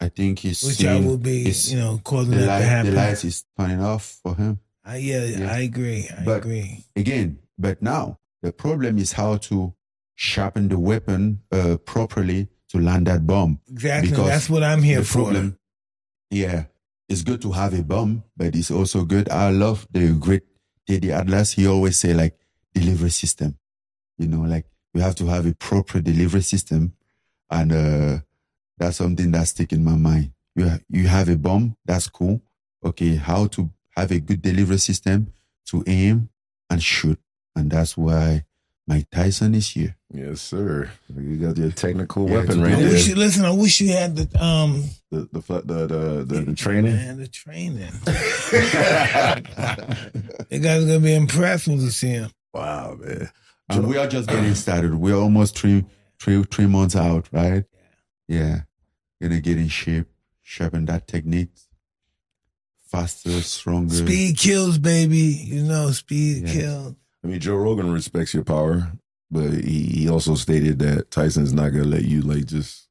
I think he's Which I will be, you know, causing the, that light, to the happen. lights is turning off for him. I, yeah, Yeah. I agree. I But- agree. again. But now the problem is how to sharpen the weapon uh, properly to land that bomb. Exactly. because That's what I'm here the for. problem, yeah, it's good to have a bomb, but it's also good. I love the great Teddy Atlas. He always say like delivery system. You know, like you have to have a proper delivery system, and uh, that's something that's stuck in my mind. You ha- you have a bomb, that's cool. Okay, how to have a good delivery system to aim and shoot, and that's why Mike Tyson is here. Yes, sir. You got your technical Yeah, weapon right I there. wish you listen. I wish you had the um The the fl- the the, the, the training. Man, the training. (laughs) You guys are gonna be impressed when you see him. Wow, man. And we are just getting (clears throat) started. We're almost three, three, three months out, right? Yeah. yeah. Gonna get in shape, sharpen that technique. Faster, stronger. Speed kills, baby. You know, speed Yeah. kills. I mean, Joe Rogan respects your power, but he, he also stated that Tyson's not gonna let you like just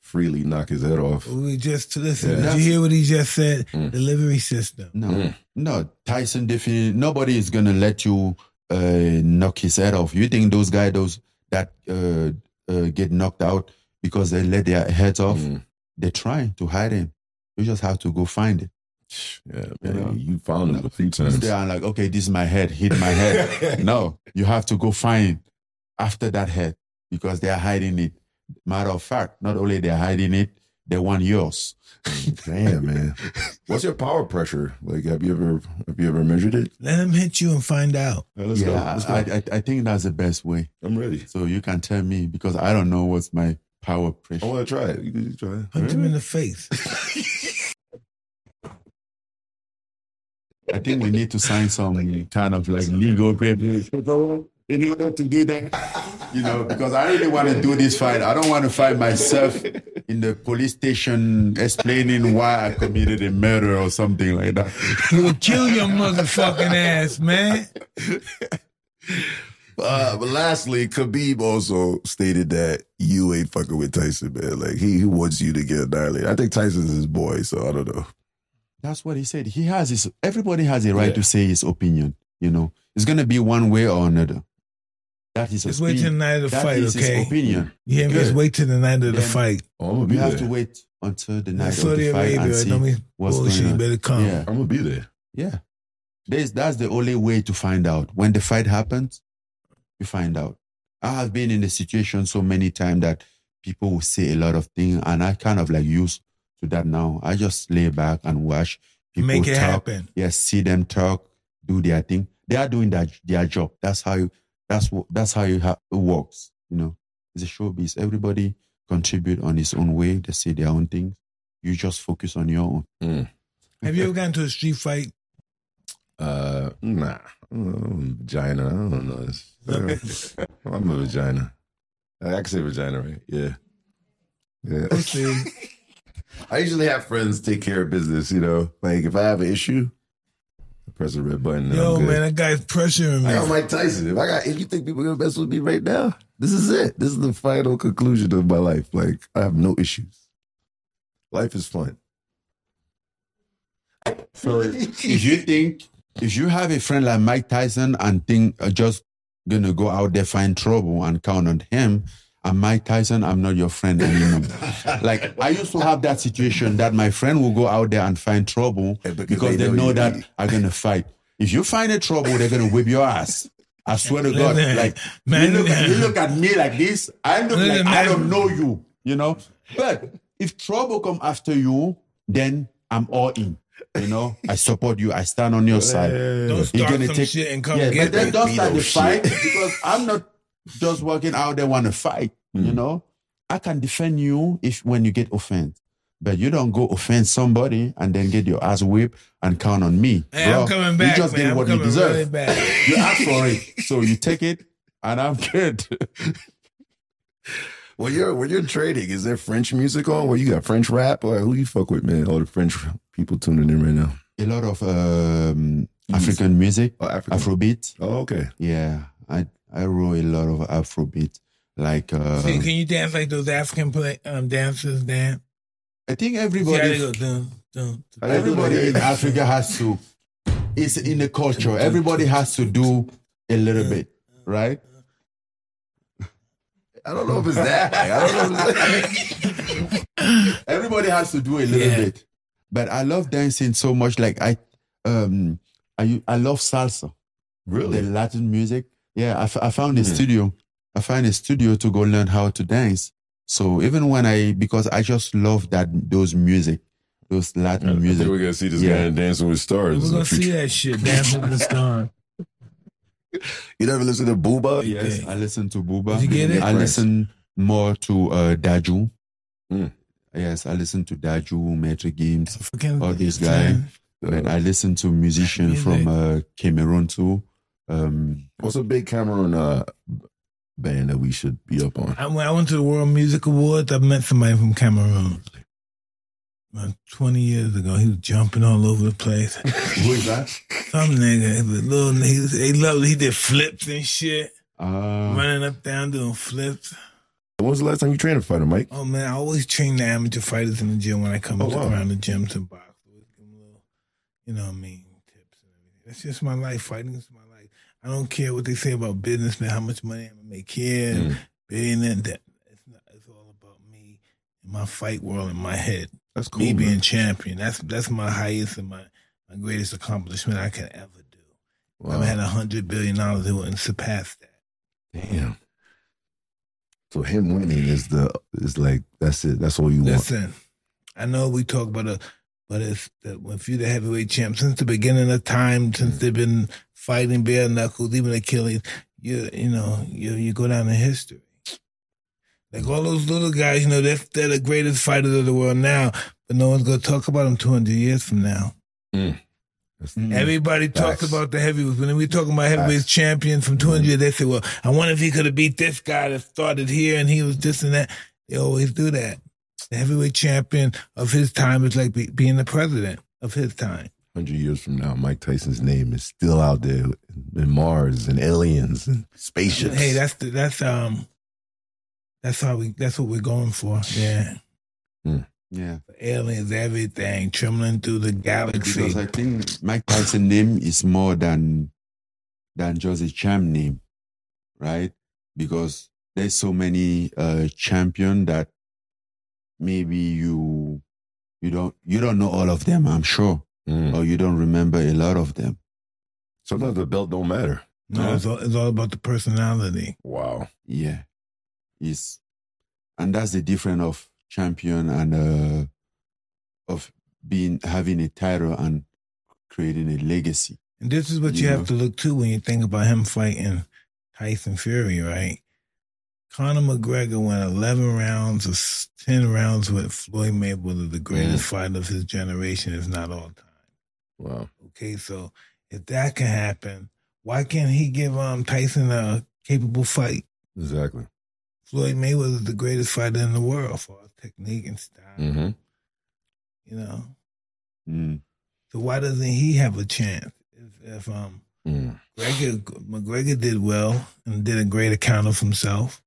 freely knock his head off. We just listen. Yeah. Did you hear what he just said? Mm. Delivery system. No, Mm. no. Tyson definitely. Nobody is gonna let you uh, knock his head off. You think those guys, those that uh, uh, get knocked out because they let their heads off? Mm. They're trying to hide him. You just have to go find it. Yeah, man. You know? You found him a few times. They are like, okay, this is my head. Hit my head. (laughs) no, you have to go find after that head because they are hiding it. Matter of fact, not only they're hiding it, they want yours. (laughs) Damn, man. What's your power pressure? Like, have you ever have you ever measured it? Let him hit you and find out. let's yeah, I, I, I think that's the best way. I'm ready. So you can tell me because I don't know what's my power pressure. I want to try it. You can try it. Punch him in the face. (laughs) I think we need to sign some kind of like legal papers in order to do that. You know, because I really want to do this fight. I don't want to find myself in the police station explaining why I committed a murder or something like that. He will kill your motherfucking ass, man. Uh, but lastly, Khabib also stated that you ain't fucking with Tyson, man. Like he, he wants you to get annihilated. I think Tyson's his boy, so I don't know. That's what he said. He has his. Everybody has a right Yeah. to say his opinion. You know, it's gonna be one way or another. That is Just his wait till the night of the fight, is his okay? opinion. You hear me? Just wait till the night of the Then- fight. Oh, I'm gonna be You have to wait until the night of Saudi the fight Arabia, and right? see Don't be what's bullshit. going You on. better come. Yeah. I'm gonna be there. Yeah. There's, that's the only way to find out. When the fight happens, you find out. I have been in the situation so many times that people will say a lot of things, and I kind of like used to that now. I just lay back and watch people Make it talk. happen. Yes, see them talk, do their thing. They are doing that their job. That's how you. That's what. That's how you ha- it works. You know, it's a showbiz. Everybody contribute on his own way. They say their own things. You just focus on your own. Have you ever gotten to a street fight? Uh, nah. I'm vagina. I don't know. It's- I'm a vagina. I can say vagina, right? Yeah. Yeah. Pussy. (laughs) I usually have friends take care of business, you know. Like if I have an issue, I press the red button. and Yo, man, that guy's pressuring me. I got. Mike Tyson. If I got, if you think people are gonna mess with me right now, this is it. This is the final conclusion of my life. Like I have no issues. Life is fun. So if you think if you have a friend like Mike Tyson and think uh, just gonna go out there find trouble and count on him, and Mike Tyson, I'm not your friend anymore. (laughs) like I used to have that situation that my friend will go out there and find trouble Yeah, because because they they know know that I'm gonna fight. If you find a trouble, they're gonna whip your ass. I swear to God, like man, you, look at, you look at me like this, I look like I don't know you, you know. But if trouble come after you, then I'm all in. You know, I support you. I stand on your side. Don't You're start gonna some take- shit and come yeah, get but then don't start the fight because I'm not just walking out there want to fight. You know, I can defend you if when you get offended, but you don't go offend somebody and then get your ass whipped and count on me. Hey, I'm coming back, You just man. get I'm what you deserve. really back. (laughs) You ask for it, so you take it, and I'm good. (laughs) When you're when you're trading, is there French music on? Where you got French rap or who you fuck with, man? All the French people tuning in right now. a lot of um, African music, Oh, African. Afrobeat. oh, okay. Yeah, I I wrote a lot of Afrobeat. Like uh, See, can you dance like those African play, um, dancers dance? I think See how everybody go dun, dun, dun. everybody in Africa has to. It's in the culture. Everybody has to do a little bit, right? (laughs) I don't know if it's that. Like, I don't know. If it's (laughs) Everybody has to do a little Yeah. bit. But I love dancing so much. Like I, um, I I love salsa. Really, the? Latin music. Yeah, I, f- I found a Mhm. studio. I found a studio to go learn how to dance. So even when I, because I just love that those music, those Latin I think music. we're gonna see this Yeah. guy Dancing with Stars. We're gonna see that shit. Dancing with the (laughs) Stars. You never listen to Booba? Yes, I listen to Booba. Did you get it? I listen more to uh, Dadju. Mm. Yes, I listen to Dadju, Maître Gims, African All these guys. And I listen to musicians Music. from uh, Cameroon too. Um, What's a big Cameroon uh, band that we should be up on? I, when I went to the World Music Awards, I met somebody from Cameroon. About 20 years ago, he was jumping all over the place. (laughs) who is that? Some nigga, he was little, he, was, he loved, he did flips and shit, Uh, running up down doing flips. When was the last time you trained a fighter, Mike? Oh man, I always train the amateur fighters in the gym when I come Oh, wow. around the gym to box. Always give 'em a little, you know what I mean, tips and everything. That's just my life. Fighting is my. I don't care what they say about business, man. How much money I'm gonna make here, Mm. billionaire. That it's not. It's all about me and my fight world in my head. That's cool. me man. being champion. That's that's my highest and my, my greatest accomplishment I can ever do. If Wow. I had a hundred billion dollars, it wouldn't surpass that. Damn. So him winning is the is like that's it. That's all you want. Listen, I know we talk about it, but it's that if you're the heavyweight champ since the beginning of time, since mm. they've been fighting bare knuckles, even Achilles, you you know you you go down in history. Like all those little guys, you know, they're, they're the greatest fighters of the world now, but no one's gonna talk about them 200 years from now. Mm. That's- Mm. Everybody talks Facts. about the heavyweights. When we talking about heavyweight champions from 200, mm. years, they say, well, I wonder if he could have beat this guy that started here and he was this and that. They always do that. The heavyweight champion of his time is like be, being the president of his time. Hundred years from now, Mike Tyson's name is still out there in Mars and aliens and spaceships. Hey, that's the, that's um that's how we that's what we're going for. Yeah. yeah. Aliens, everything, trembling through the galaxy. Because I think Mike Tyson name is more than than just a champ name, right? Because there's so many uh champion that maybe you you don't you don't know all of them, I'm sure, Mm. or you don't remember a lot of them. Sometimes the belt don't matter. no, it's all, it's all about the personality. Wow. Yeah, is and that's the difference of champion and uh of being having a title and creating a legacy. And this is what you Yeah. have to look to when you think about him fighting Tyson Fury, right? Conor McGregor went 11 rounds or 10 rounds with Floyd Mayweather, the greatest fighter of his generation, if not all time. Wow. Okay, so if that can happen, why can't he give um Tyson a capable fight? Exactly. Floyd Mayweather is the greatest fighter in the world for technique and style, Mm-hmm. you know? Mm. So why doesn't he have a chance? If, if um Mm. McGregor, McGregor did well and did a great account of himself.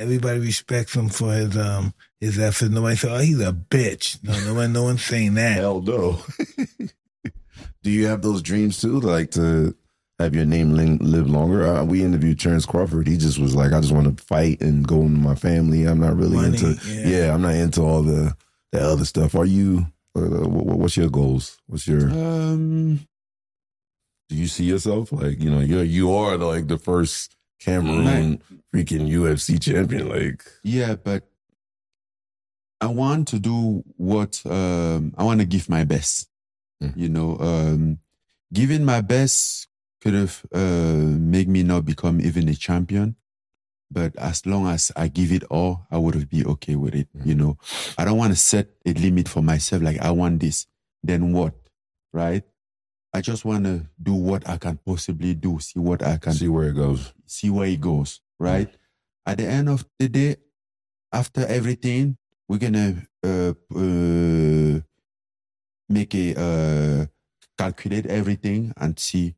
Everybody respects him for his um his efforts. Nobody said, "Oh, he's a bitch." No, no one, no one's saying that. Hell no. (laughs) Do you have those dreams too, like to have your name live longer? Uh, we interviewed Terence Crawford. He just was like, I just want to fight and go into my family. I'm not really Money, into, yeah. yeah. I'm not into all the the other stuff. Are you? Uh, what, what's your goals? What's your? Um, Do you see yourself like you know you're you are like the first Cameroon freaking UFC champion? Like yeah, but I want to do what um, I want to give my best. Mm. You know, um, giving my best could have uh, made me not become even a champion. But as long as I give it all, I would have be okay with it. Mm. You know, I don't want to set a limit for myself. Like I want this, then what, right? I just want to do what I can possibly do. See what I can see where it goes. See where it goes, right? At the end of the day, after everything, we're gonna uh, uh, make a uh, calculate everything and see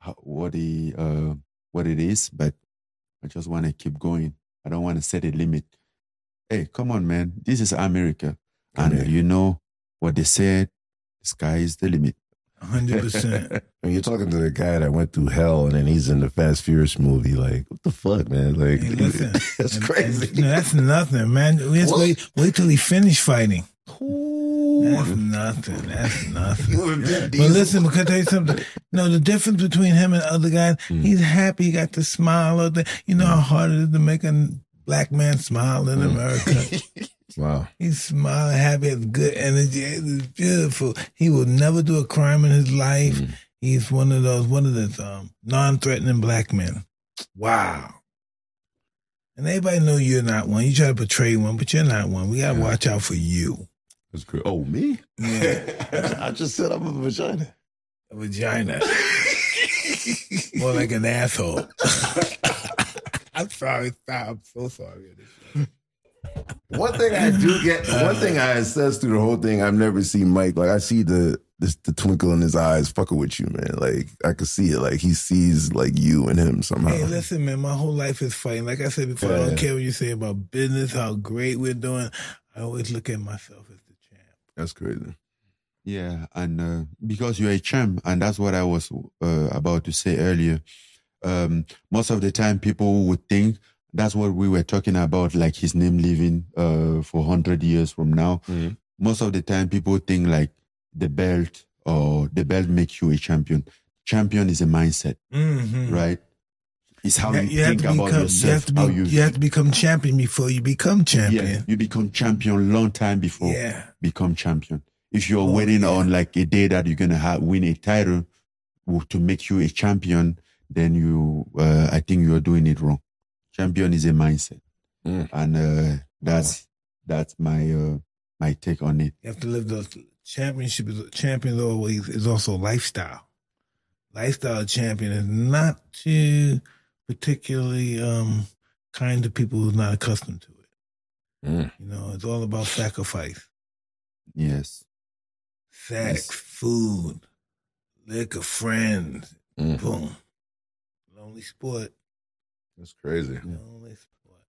how, what the uh, what it is. But I just want to keep going. I don't want to set a limit. Hey, come on, man! This is America, and Okay. you know what they said: the sky is the limit. Hundred percent. (laughs) When you're talking to the guy that went through hell and then he's in the Fast Furious movie. Like, what the fuck, man? Like, Hey, listen, (laughs) that's And- crazy. and- no, that's nothing, man. Just wait, wait till he finish fighting. Ooh. That's nothing. That's nothing. You and Vin But listen, because I tell you something. No, the difference between him and other guys, Hmm. he's happy. He got the smile. Of the, you know how hard it is to make a black man smile in America. (laughs) Wow. He's smiling, happy, has good energy. It's beautiful. He will never do a crime in his life. Mm. He's one of those, one of those um, non-threatening black men. Wow. And everybody know you're not one. You try to portray one, but you're not one. We gotta Yeah. watch out for you. That's great. Oh, me? Yeah. (laughs) I just said I'm a vagina. A vagina. (laughs) More like an asshole. (laughs) I'm sorry. Stop. I'm so sorry. One thing I do get, one thing I assess through the whole thing, I've never seen Mike. Like I see the the, the twinkle in his eyes, fucking with you, man. Like I could see it. Like he sees like you and him somehow. Hey, listen, man. My whole life is fighting. Like I said before, I don't care what you say about business, how great we're doing. I always look at myself as the champ. That's crazy. Yeah, and uh, because you're a champ, and that's what I was uh, about to say earlier. Um, most of the time, people would think that's what we were talking about, like his name living uh, for hundred years from now. Mhm. Most of the time, people think like the belt or the belt makes you a champion. Champion is a mindset, Mm-hmm. right? It's how you, you think about become. You yourself. have to be. how You, you, have to become champion before you become yeah, champion. you become champion long time before Yeah. become champion. If you're Oh, waiting yeah. on like a day that you're gonna have win a title to make you a champion, then you, uh, I think you are doing it wrong. Champion is a mindset, Mm. and uh, that's that's my uh, my take on it. You have to live the championship. Is, champion always is also lifestyle. Lifestyle champion is not too particularly um, kind to people who's not accustomed to it. Mm. You know, it's all about sacrifice, Yes, sex, Yes. food, liquor, friends. Mm. Boom. Lonely sport. That's crazy. Lonely sport.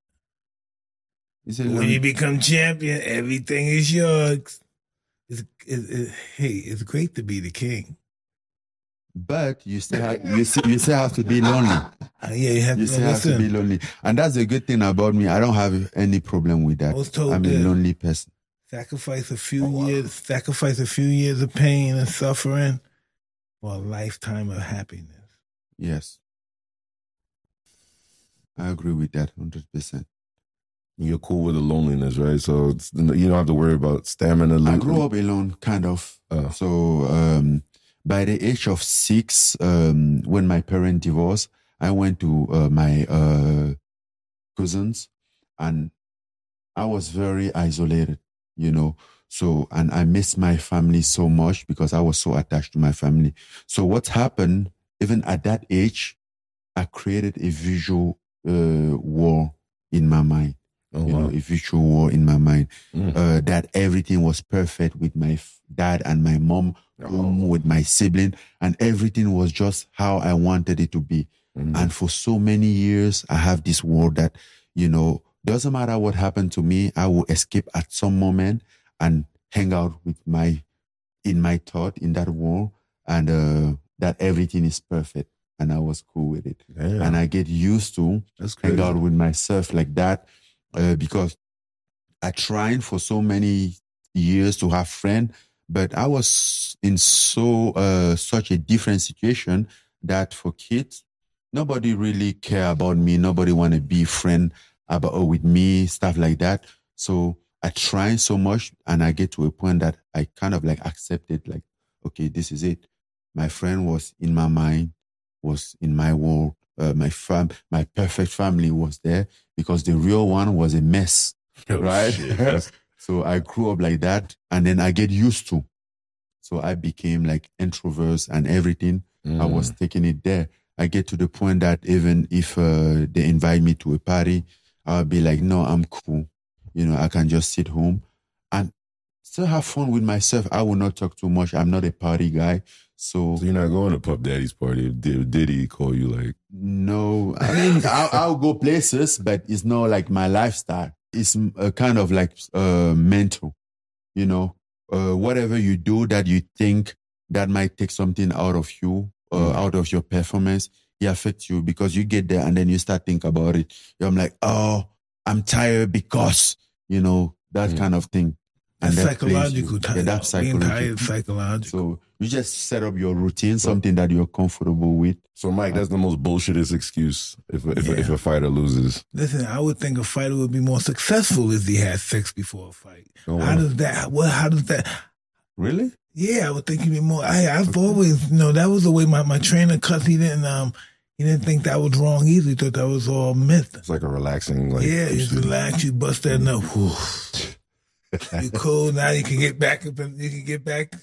it's When you become champion, everything is yours. It's, it, it, hey, it's great to be the king. but you still have, you still, you still have to be lonely. (laughs) Uh, yeah, you have You to still have to be lonely, and that's the good thing about me. I don't have any problem with I that. was told I'm a lonely person. sacrifice a few Oh, wow. years, sacrifice a few years of pain and suffering for a lifetime of happiness. Yes, I agree with that hundred percent. You're cool with the loneliness, right? So it's, you don't have to worry about stamina. I grew up alone, kind of. Oh. So um, by the age of six, um, when my parents divorced, I went to uh, my uh, cousins, and I was very isolated, you know. So and I missed my family so much because I was so attached to my family. So what happened? Even at that age, I created a visual uh, war in my mind Oh, you know, a visual war in my mind. Mm. Uh, that everything was perfect with my f- dad and my mom, home with my sibling, and everything was just how I wanted it to be. Mm. And for so many years, I have this war that, you know, doesn't matter what happened to me, I will escape at some moment and hang out with my, in my thought in that war, and uh, that everything is perfect. And I was cool with it. Damn, And I get used to hang out with myself like that uh, because I tried for so many years to have friend, but I was in so uh, such a different situation that for kids, nobody really care about me. Nobody want to be friend about or with me, stuff like that. So I try so much, and I get to a point that I kind of like accept it. Like, okay, this is it. My friend was in my mind, was in my world. Uh, my fam, my perfect family was there because the real one was a mess, Oh, (laughs) right? (laughs) so I grew up like that, and then I get used to. So I became like introverts and everything. I Mm. was taking it there. I get to the point that even if uh, they invite me to a party, I'll be like, no, I'm cool. You know, I can just sit home. And still have fun with myself. I will not talk too much. I'm not a party guy. So So you're not going to Puff Daddy's party. Did Diddy call you like? no, I mean, (laughs) I'll, I'll go places, but it's not like my lifestyle. It's a kind of like uh, mental, you know, uh, whatever you do that you think that might take something out of you, uh, Mm. out of your performance, it affects you because you get there and then you start think about it. I'm like, oh, I'm tired because, you know, that Mm. kind of thing. That's that plays psychological. you. Time. Yeah, that's Being tired psychological. is psychological. So you just set up your routine, something that you're comfortable with. So Mike, that's the most bullshitest excuse if if, Yeah. if a fighter loses. Listen, I would think a fighter would be more successful if he had sex before a fight. Don't How wanna- does that? What? How does that? Really? Yeah, I would think he'd be more. I, I've always, you know, that was the way my, my trainer cut. He didn't, um, he didn't think that was wrong either. He thought that was all myth. It's like a relaxing like. yeah, you excuse. relax, you bust that nut. whew. (laughs) You cool now. You can get back up and you can get back your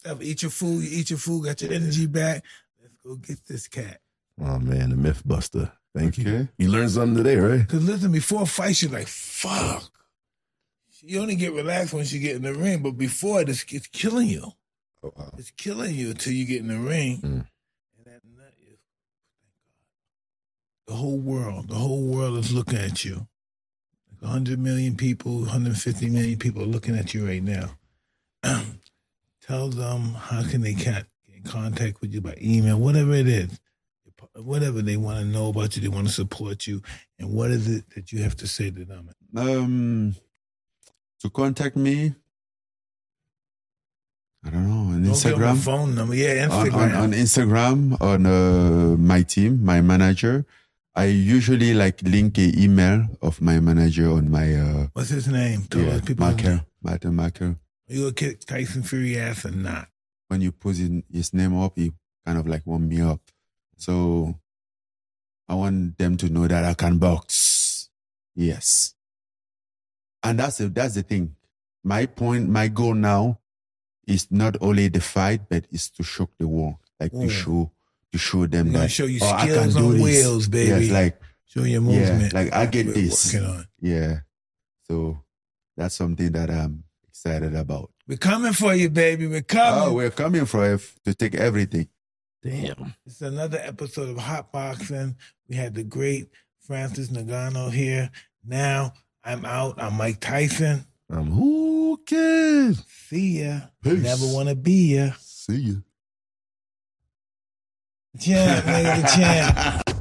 stuff. Eat your food. You eat your food. Got your energy back. Let's go get this cat. Oh man, the myth buster. Thank you. Okay. You learned something today, right? Cause listen, before fights, you're like, fuck. You only get relaxed once you get in the ring, but before it, it's, it's killing you. Oh, wow. It's killing you until you get in the ring. Mm. And that nut is, the whole world, the whole world is looking at you. Like 100 million people, 150 million people are looking at you right now. (clears throat) Tell them how can they get in contact with you by email, whatever it is. Whatever they want to know about you, they want to support you. And what is it that you have to say to them? Um, to contact me, I don't know, on Don't give them a Instagram. phone number. Yeah, On, Instagram. on, on Instagram, on uh, my team, my manager. I usually like link a email of my manager on my uh, What's his name? Tell yeah, marker, Martin Marker. You a kick Tyson Fury ass or not? When you put his, his name up, he kind of like warm me up. So I want them to know that I can box. Yes. And that's the, that's the thing. My point, my goal now is not only the fight, but it's to shock the world. Like Mm. to show, to show them that show you oh, I can do on this. wheels, baby. Yes, like Show your yeah, like I get this. Yeah. So that's something that I'm excited about. We're coming for you, baby. We're coming. Oh, we're coming for F to take everything. Damn. It's another episode of Hotboxin'. We had the great Francis Ngannou here. Now I'm out. I'm Mike Tyson. I'm who cares? See ya. Peace. Never want to be ya. See ya. Champ, nigga, the champ. (laughs)